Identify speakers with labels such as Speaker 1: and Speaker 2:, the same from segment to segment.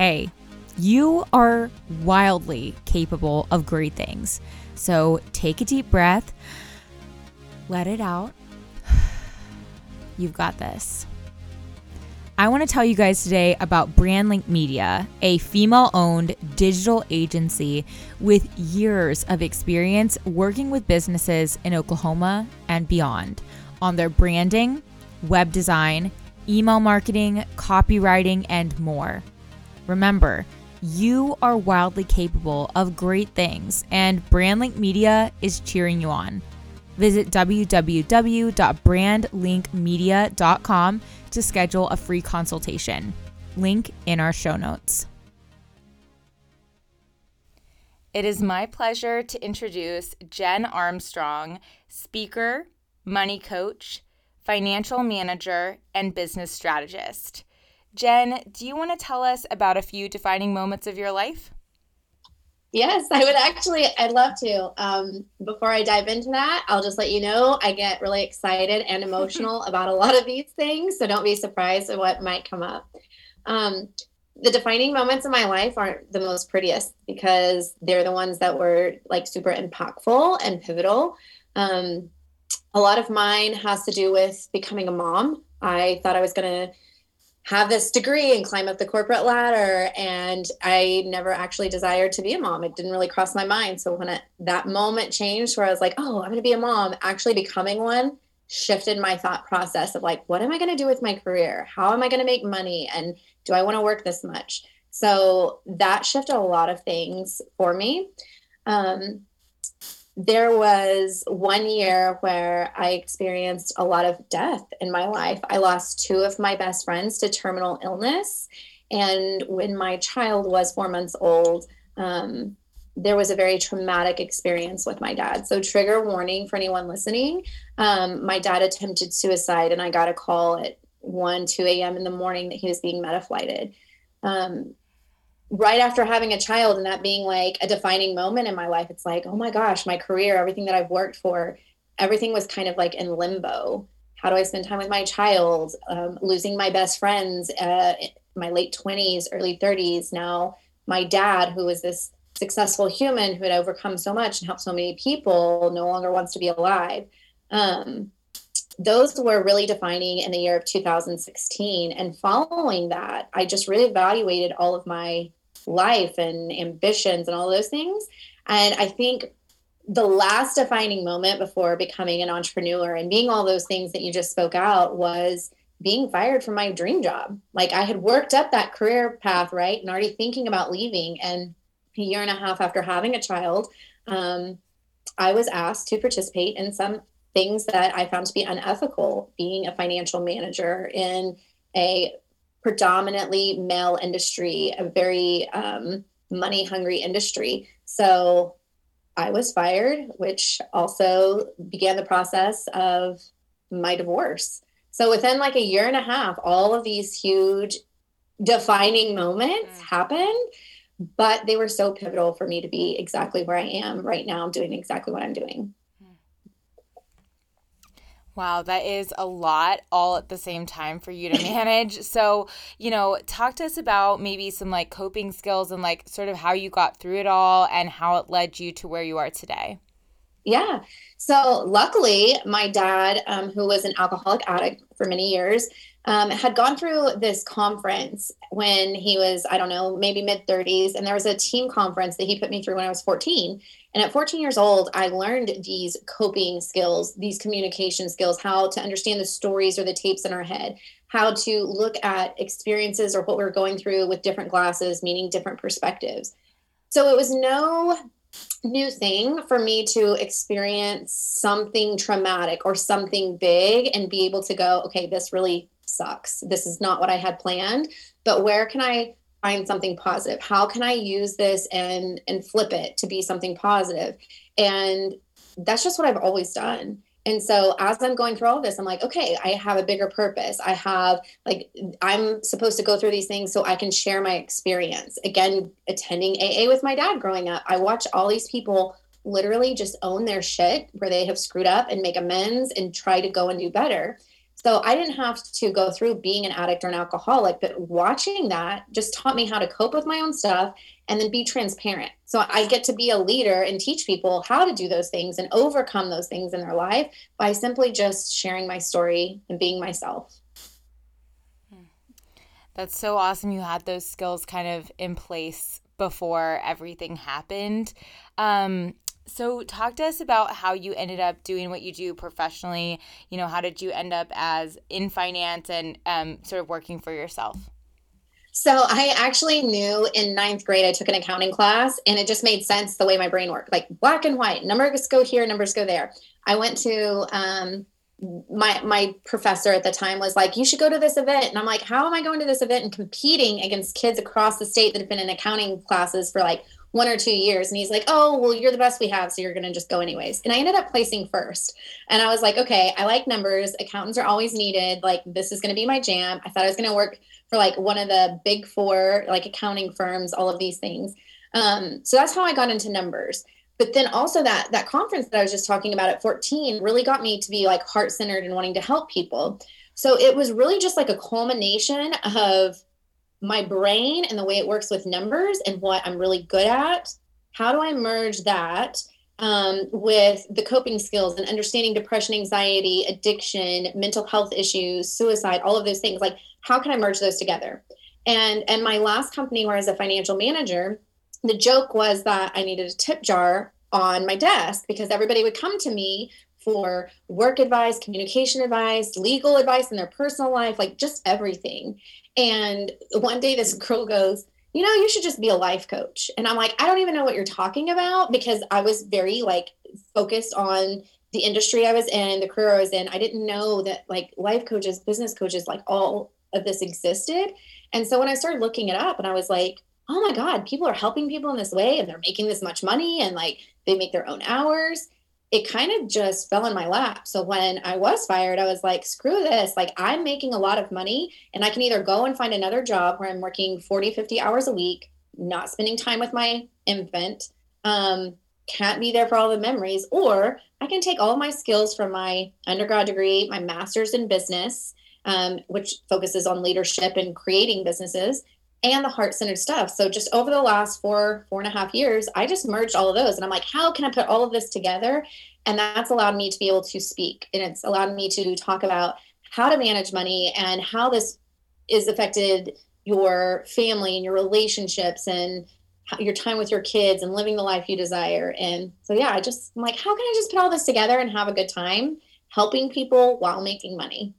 Speaker 1: hey, you are wildly capable of great things. So take a deep breath, let it out. You've got this. I want to tell you guys today about Brandlink Media, a female owned digital agency with years of experience working with businesses in Oklahoma and beyond on their branding, web design, email marketing, copywriting, and more. Remember, you are wildly capable of great things, and Brandlink Media is cheering you on. Visit www.brandlinkmedia.com to schedule a free consultation. Link in our show notes. It is my pleasure to introduce Jen Armstrong, speaker, money coach, financial manager, and business strategist. Jen, do you want to tell us about a few defining moments of your life?
Speaker 2: Yes, I would actually. I'd love to. Um, before I dive into that, I'll just let you know I get really excited and emotional about a lot of these things. So don't be surprised at what might come up. Um, the defining moments in my life aren't the most prettiest because they're the ones that were like super impactful and pivotal. Um, a lot of mine has to do with becoming a mom. I thought I was going to have this degree and climb up the corporate ladder. And i never actually desired to be a mom. It didn't really cross my mind. So when it, that moment changed where i was like oh i'm going to be a mom actually becoming one shifted my thought process of like what am i going to do with my career? How am i going to make money? And do i want to work this much? So that shifted a lot of things for me. Um, there was one year where I experienced a lot of death in my life. I lost two of my best friends to terminal illness. And when my child was four months old, um, there was a very traumatic experience with my dad. So, trigger warning for anyone listening um, my dad attempted suicide, and I got a call at 1, 2 a.m. in the morning that he was being metaflighted. Um, right after having a child and that being like a defining moment in my life, it's like, oh my gosh, my career, everything that I've worked for, everything was kind of like in limbo. How do I spend time with my child? Um, losing my best friends, uh, my late 20s, early 30s. Now, my dad, who was this successful human who had overcome so much and helped so many people, no longer wants to be alive. Um, those were really defining in the year of 2016. And following that, I just really evaluated all of my life and ambitions and all those things. And I think the last defining moment before becoming an entrepreneur and being all those things that you just spoke out was being fired from my dream job. Like I had worked up that career path, right? And already thinking about leaving. And a year and a half after having a child, um, I was asked to participate in some things that I found to be unethical, being a financial manager in a predominantly male industry, a very um, money hungry industry. So I was fired, which also began the process of my divorce. So within like a year and a half, all of these huge defining moments mm. happened, but they were so pivotal for me to be exactly where I am right now, doing exactly what I'm doing.
Speaker 1: Wow, that is a lot all at the same time for you to manage. so, you know, talk to us about maybe some like coping skills and like sort of how you got through it all and how it led you to where you are today.
Speaker 2: Yeah. So, luckily, my dad, um, who was an alcoholic addict for many years, um, had gone through this conference when he was, I don't know, maybe mid 30s. And there was a team conference that he put me through when I was 14. And at 14 years old, I learned these coping skills, these communication skills, how to understand the stories or the tapes in our head, how to look at experiences or what we're going through with different glasses, meaning different perspectives. So it was no new thing for me to experience something traumatic or something big and be able to go, okay, this really sucks. This is not what I had planned, but where can I find something positive? How can I use this and and flip it to be something positive? And that's just what I've always done. And so as I'm going through all this, I'm like, okay, I have a bigger purpose. I have like I'm supposed to go through these things so I can share my experience. Again, attending AA with my dad growing up, I watch all these people literally just own their shit where they have screwed up and make amends and try to go and do better. So I didn't have to go through being an addict or an alcoholic, but watching that just taught me how to cope with my own stuff and then be transparent. So I get to be a leader and teach people how to do those things and overcome those things in their life by simply just sharing my story and being myself.
Speaker 1: That's so awesome you had those skills kind of in place before everything happened. Um, so, talk to us about how you ended up doing what you do professionally. You know, how did you end up as in finance and um, sort of working for yourself?
Speaker 2: So, I actually knew in ninth grade, I took an accounting class and it just made sense the way my brain worked like black and white, numbers go here, numbers go there. I went to, um, my my professor at the time was like you should go to this event and i'm like how am i going to this event and competing against kids across the state that have been in accounting classes for like one or two years. And he's like, oh, well, you're the best we have. So you're going to just go anyways. And I ended up placing first. And I was like, okay, I like numbers. Accountants are always needed. Like, this is going to be my jam. I thought I was going to work for like one of the big four, like accounting firms, all of these things. Um, so that's how I got into numbers. But then also that that conference that I was just talking about at 14 really got me to be like heart centered and wanting to help people. So it was really just like a culmination of my brain and the way it works with numbers and what I'm really good at. How do I merge that um, with the coping skills and understanding depression, anxiety, addiction, mental health issues, suicide, all of those things? Like, how can I merge those together? And and my last company, where I was a financial manager, the joke was that I needed a tip jar on my desk because everybody would come to me for work advice, communication advice, legal advice in their personal life, like just everything. And one day this girl goes, you know, you should just be a life coach. And I'm like, I don't even know what you're talking about because I was very like focused on the industry I was in, the career I was in. I didn't know that like life coaches, business coaches, like all of this existed. And so when I started looking it up and I was like, oh my God, people are helping people in this way and they're making this much money and like they make their own hours it kind of just fell in my lap. So when I was fired, I was like, screw this. Like, I'm making a lot of money and I can either go and find another job where I'm working 40, 50 hours a week, not spending time with my infant, um, can't be there for all the memories, or I can take all my skills from my undergrad degree, my master's in business, um, which focuses on leadership and creating businesses, and the heart centered stuff. So just over the last four, four and a half years, I just merged all of those. And I'm like, how can I put all of this together? And that's allowed me to be able to speak. And it's allowed me to talk about how to manage money and how this is affected your family and your relationships and your time with your kids and living the life you desire. And so, yeah, I just, I'm like, how can I just put all this together and have a good time helping people while making money?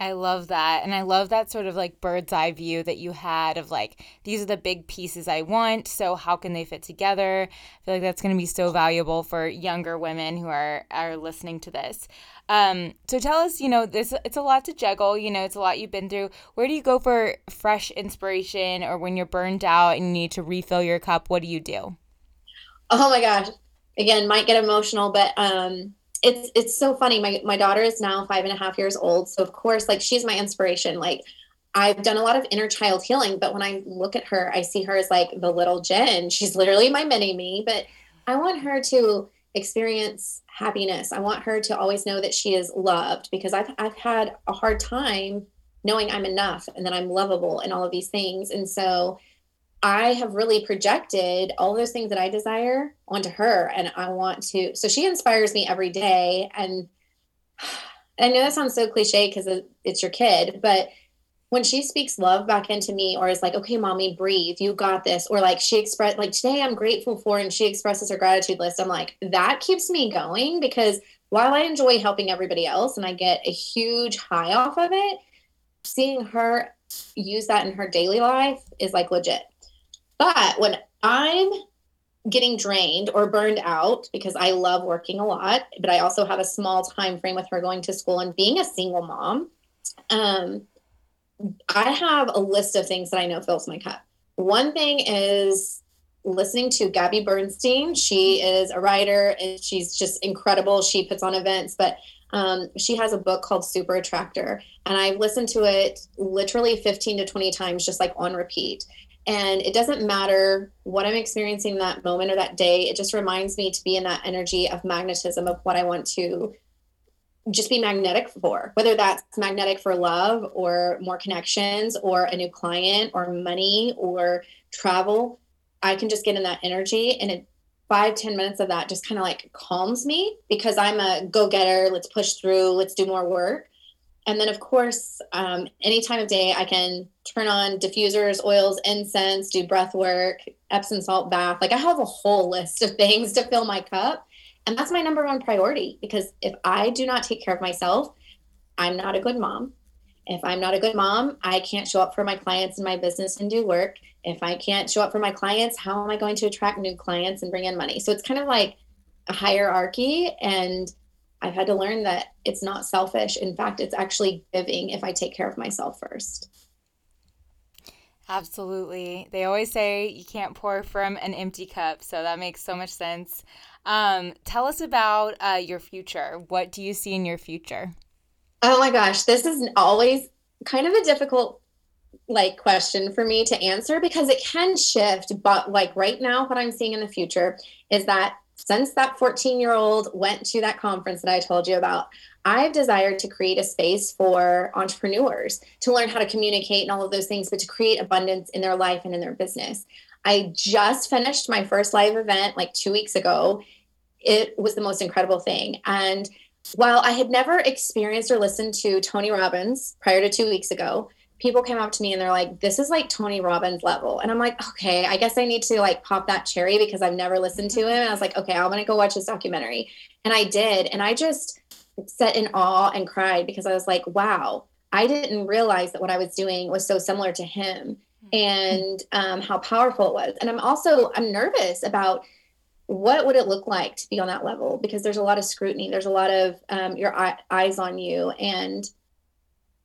Speaker 1: I love that. And I love that sort of like bird's eye view that you had of like, these are the big pieces I want. So how can they fit together? I feel like that's going to be so valuable for younger women who are, are listening to this. Um, so tell us, you know, this it's a lot to juggle, you know, it's a lot you've been through. Where do you go for fresh inspiration or when you're burned out and you need to refill your cup, what do you do?
Speaker 2: Oh my gosh. Again, might get emotional, but um it's it's so funny. My my daughter is now five and a half years old, so of course, like she's my inspiration. Like I've done a lot of inner child healing, but when I look at her, I see her as like the little Jen. She's literally my mini me, but I want her to experience happiness. I want her to always know that she is loved because I've I've had a hard time knowing I'm enough and that I'm lovable and all of these things. And so I have really projected all those things that I desire onto her. And I want to, so she inspires me every day. And I know that sounds so cliche because it's your kid, but when she speaks love back into me or is like, okay, mommy, breathe, you got this. Or like she expressed, like today I'm grateful for, and she expresses her gratitude list. I'm like, that keeps me going because while I enjoy helping everybody else and I get a huge high off of it, seeing her use that in her daily life is like legit. But when I'm getting drained or burned out because I love working a lot, but I also have a small time frame with her going to school and being a single mom. Um, I have a list of things that I know fills my cup. One thing is listening to Gabby Bernstein. She is a writer and she's just incredible. She puts on events, but um, she has a book called Super Attractor, and I've listened to it literally 15 to 20 times, just like on repeat. And it doesn't matter what I'm experiencing that moment or that day. It just reminds me to be in that energy of magnetism of what I want to just be magnetic for, whether that's magnetic for love or more connections or a new client or money or travel. I can just get in that energy and it five ten minutes of that just kind of like calms me because I'm a go getter. Let's push through. Let's do more work. And then, of course, um, any time of day, I can turn on diffusers, oils, incense, do breath work, Epsom salt bath. Like I have a whole list of things to fill my cup. And that's my number one priority because if I do not take care of myself, I'm not a good mom. If I'm not a good mom, I can't show up for my clients in my business and do work. If I can't show up for my clients, how am I going to attract new clients and bring in money? So it's kind of like a hierarchy. And I've had to learn that it's not selfish. In fact, it's actually giving if I take care of myself first.
Speaker 1: Absolutely. They always say you can't pour from an empty cup. So that makes so much sense. Um, tell us about uh, your future. What do you see in your future?
Speaker 2: Oh my gosh, this is always kind of a difficult like question for me to answer because it can shift but like right now what i'm seeing in the future is that since that 14 year old went to that conference that i told you about i've desired to create a space for entrepreneurs to learn how to communicate and all of those things but to create abundance in their life and in their business. I just finished my first live event like two weeks ago. It was the most incredible thing. And while I had never experienced or listened to Tony Robbins prior to two weeks ago, people came up to me and they're like, this is like Tony Robbins level. And I'm like, okay, I guess I need to like pop that cherry because I've never listened to him. And I was like, okay, I'm going to go watch this documentary. And I did. And I just sat in awe and cried because I was like, wow, I didn't realize that what I was doing was so similar to him and um, how powerful it was. And I'm also, I'm nervous about what would it look like to be on that level because there's a lot of scrutiny there's a lot of um, your eye, eyes on you and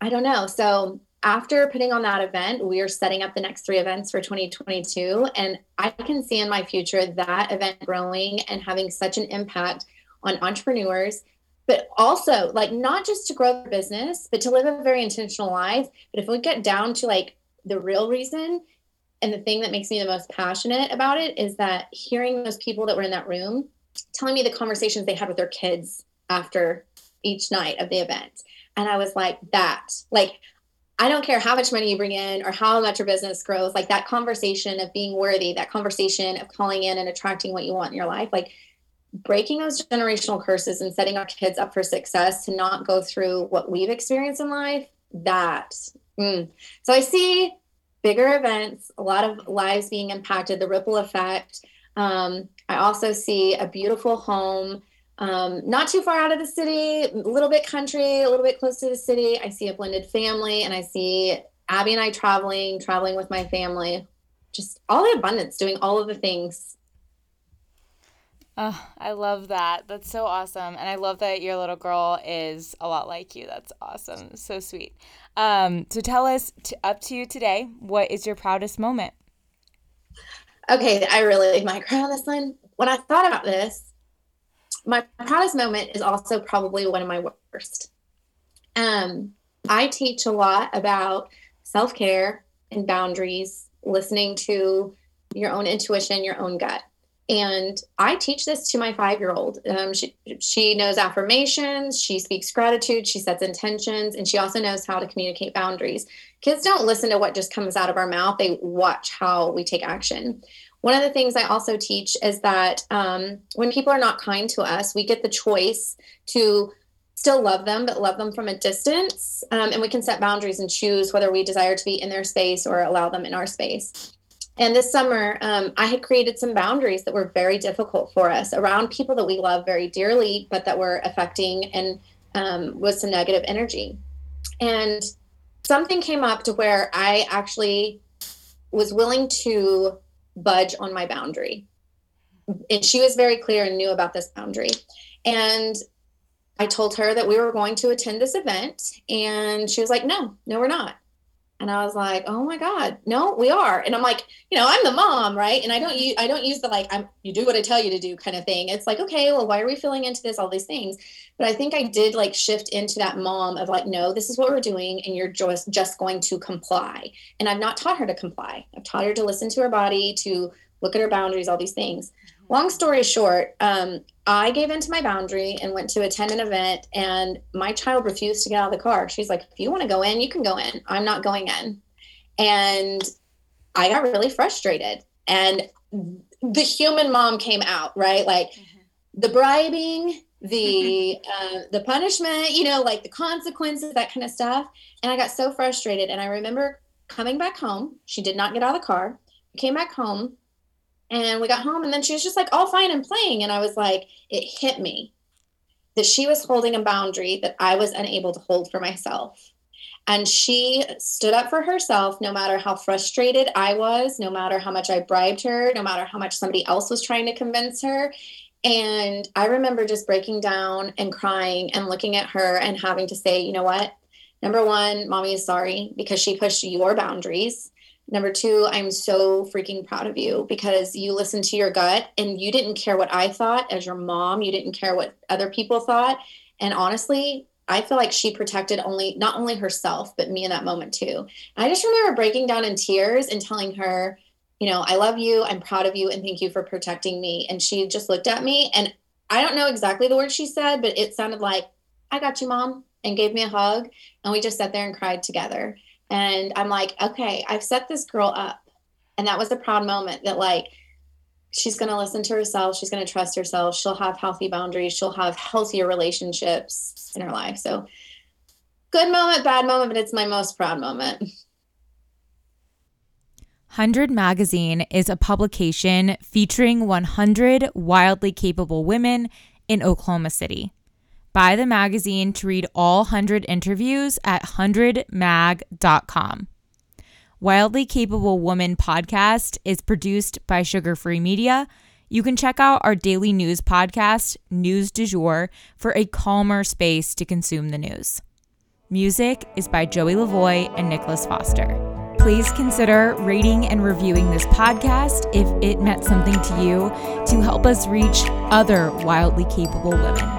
Speaker 2: i don't know so after putting on that event we are setting up the next three events for 2022 and i can see in my future that event growing and having such an impact on entrepreneurs but also like not just to grow their business but to live a very intentional life but if we get down to like the real reason and the thing that makes me the most passionate about it is that hearing those people that were in that room telling me the conversations they had with their kids after each night of the event. And I was like, that, like, I don't care how much money you bring in or how much your business grows, like that conversation of being worthy, that conversation of calling in and attracting what you want in your life, like breaking those generational curses and setting our kids up for success to not go through what we've experienced in life. That. Mm. So I see bigger events, a lot of lives being impacted, the ripple effect. Um, I also see a beautiful home, um, not too far out of the city, a little bit country, a little bit close to the city. I see a blended family, and I see Abby and I traveling, traveling with my family, just all the abundance, doing all of the things
Speaker 1: Oh, I love that. That's so awesome. And I love that your little girl is a lot like you. That's awesome. So sweet. Um, so tell us t- up to you today, what is your proudest moment?
Speaker 2: Okay, I really might cry on this one. When I thought about this, my proudest moment is also probably one of my worst. Um, I teach a lot about self care and boundaries, listening to your own intuition, your own gut and I teach this to my five year old. Um, she, she knows affirmations, she speaks gratitude, she sets intentions, and she also knows how to communicate boundaries. Kids don't listen to what just comes out of our mouth, they watch how we take action. One of the things I also teach is that um, when people are not kind to us, we get the choice to still love them, but love them from a distance. Um, and we can set boundaries and choose whether we desire to be in their space or allow them in our space. And this summer, um, I had created some boundaries that were very difficult for us around people that we love very dearly, but that were affecting and um, was some negative energy. And something came up to where I actually was willing to budge on my boundary. And she was very clear and knew about this boundary. And I told her that we were going to attend this event. And she was like, no, no, we're not. And I was like, "Oh my God, no, we are." And I'm like, you know, I'm the mom, right? And I don't use I don't use the like I'm you do what I tell you to do kind of thing. It's like, okay, well, why are we feeling into this? All these things, but I think I did like shift into that mom of like, no, this is what we're doing, and you're just just going to comply. And I've not taught her to comply. I've taught her to listen to her body, to look at her boundaries, all these things. Mm-hmm. Long story short, um, I gave in to my boundary and went to attend an event, and my child refused to get out of the car. She's like, if you want to go in, you can go in. I'm not going in. And I got really frustrated. And the human mom came out, right? Like mm-hmm. the bribing, the uh, the punishment, you know, like the consequences, that kind of stuff. And I got so frustrated. And I remember coming back home. She did not get out of the car. We came back home and we got home and then she was just like all fine and playing. And I was like, it hit me that she was holding a boundary that I was unable to hold for myself. And she stood up for herself no matter how frustrated I was, no matter how much I bribed her, no matter how much somebody else was trying to convince her. And I remember just breaking down and crying and looking at her and having to say, you know what? Number one, mommy is sorry because she pushed your boundaries. Number two, I'm so freaking proud of you because you listened to your gut and you didn't care what I thought as your mom. You didn't care what other people thought. And honestly, I feel like she protected only not only herself, but me in that moment too. And I just remember breaking down in tears and telling her, you know, I love you, I'm proud of you, and thank you for protecting me. And she just looked at me and I don't know exactly the words she said, but it sounded like, I got you, mom, and gave me a hug. And we just sat there and cried together. And I'm like, okay, I've set this girl up. And that was a proud moment that, like, she's going to listen to herself. She's going to trust herself. She'll have healthy boundaries. She'll have healthier relationships in her life. So, good moment, bad moment, but it's my most proud moment.
Speaker 1: 100 Magazine is a publication featuring 100 wildly capable women in Oklahoma City. Buy the magazine to read all 100 interviews at 100mag.com. Wildly Capable Woman podcast is produced by Sugar Free Media. You can check out our daily news podcast, News du Jour, for a calmer space to consume the news. Music is by Joey LoVoi and Nicholas Foster. Please consider rating and reviewing this podcast if it meant something to you to help us reach other wildly capable women.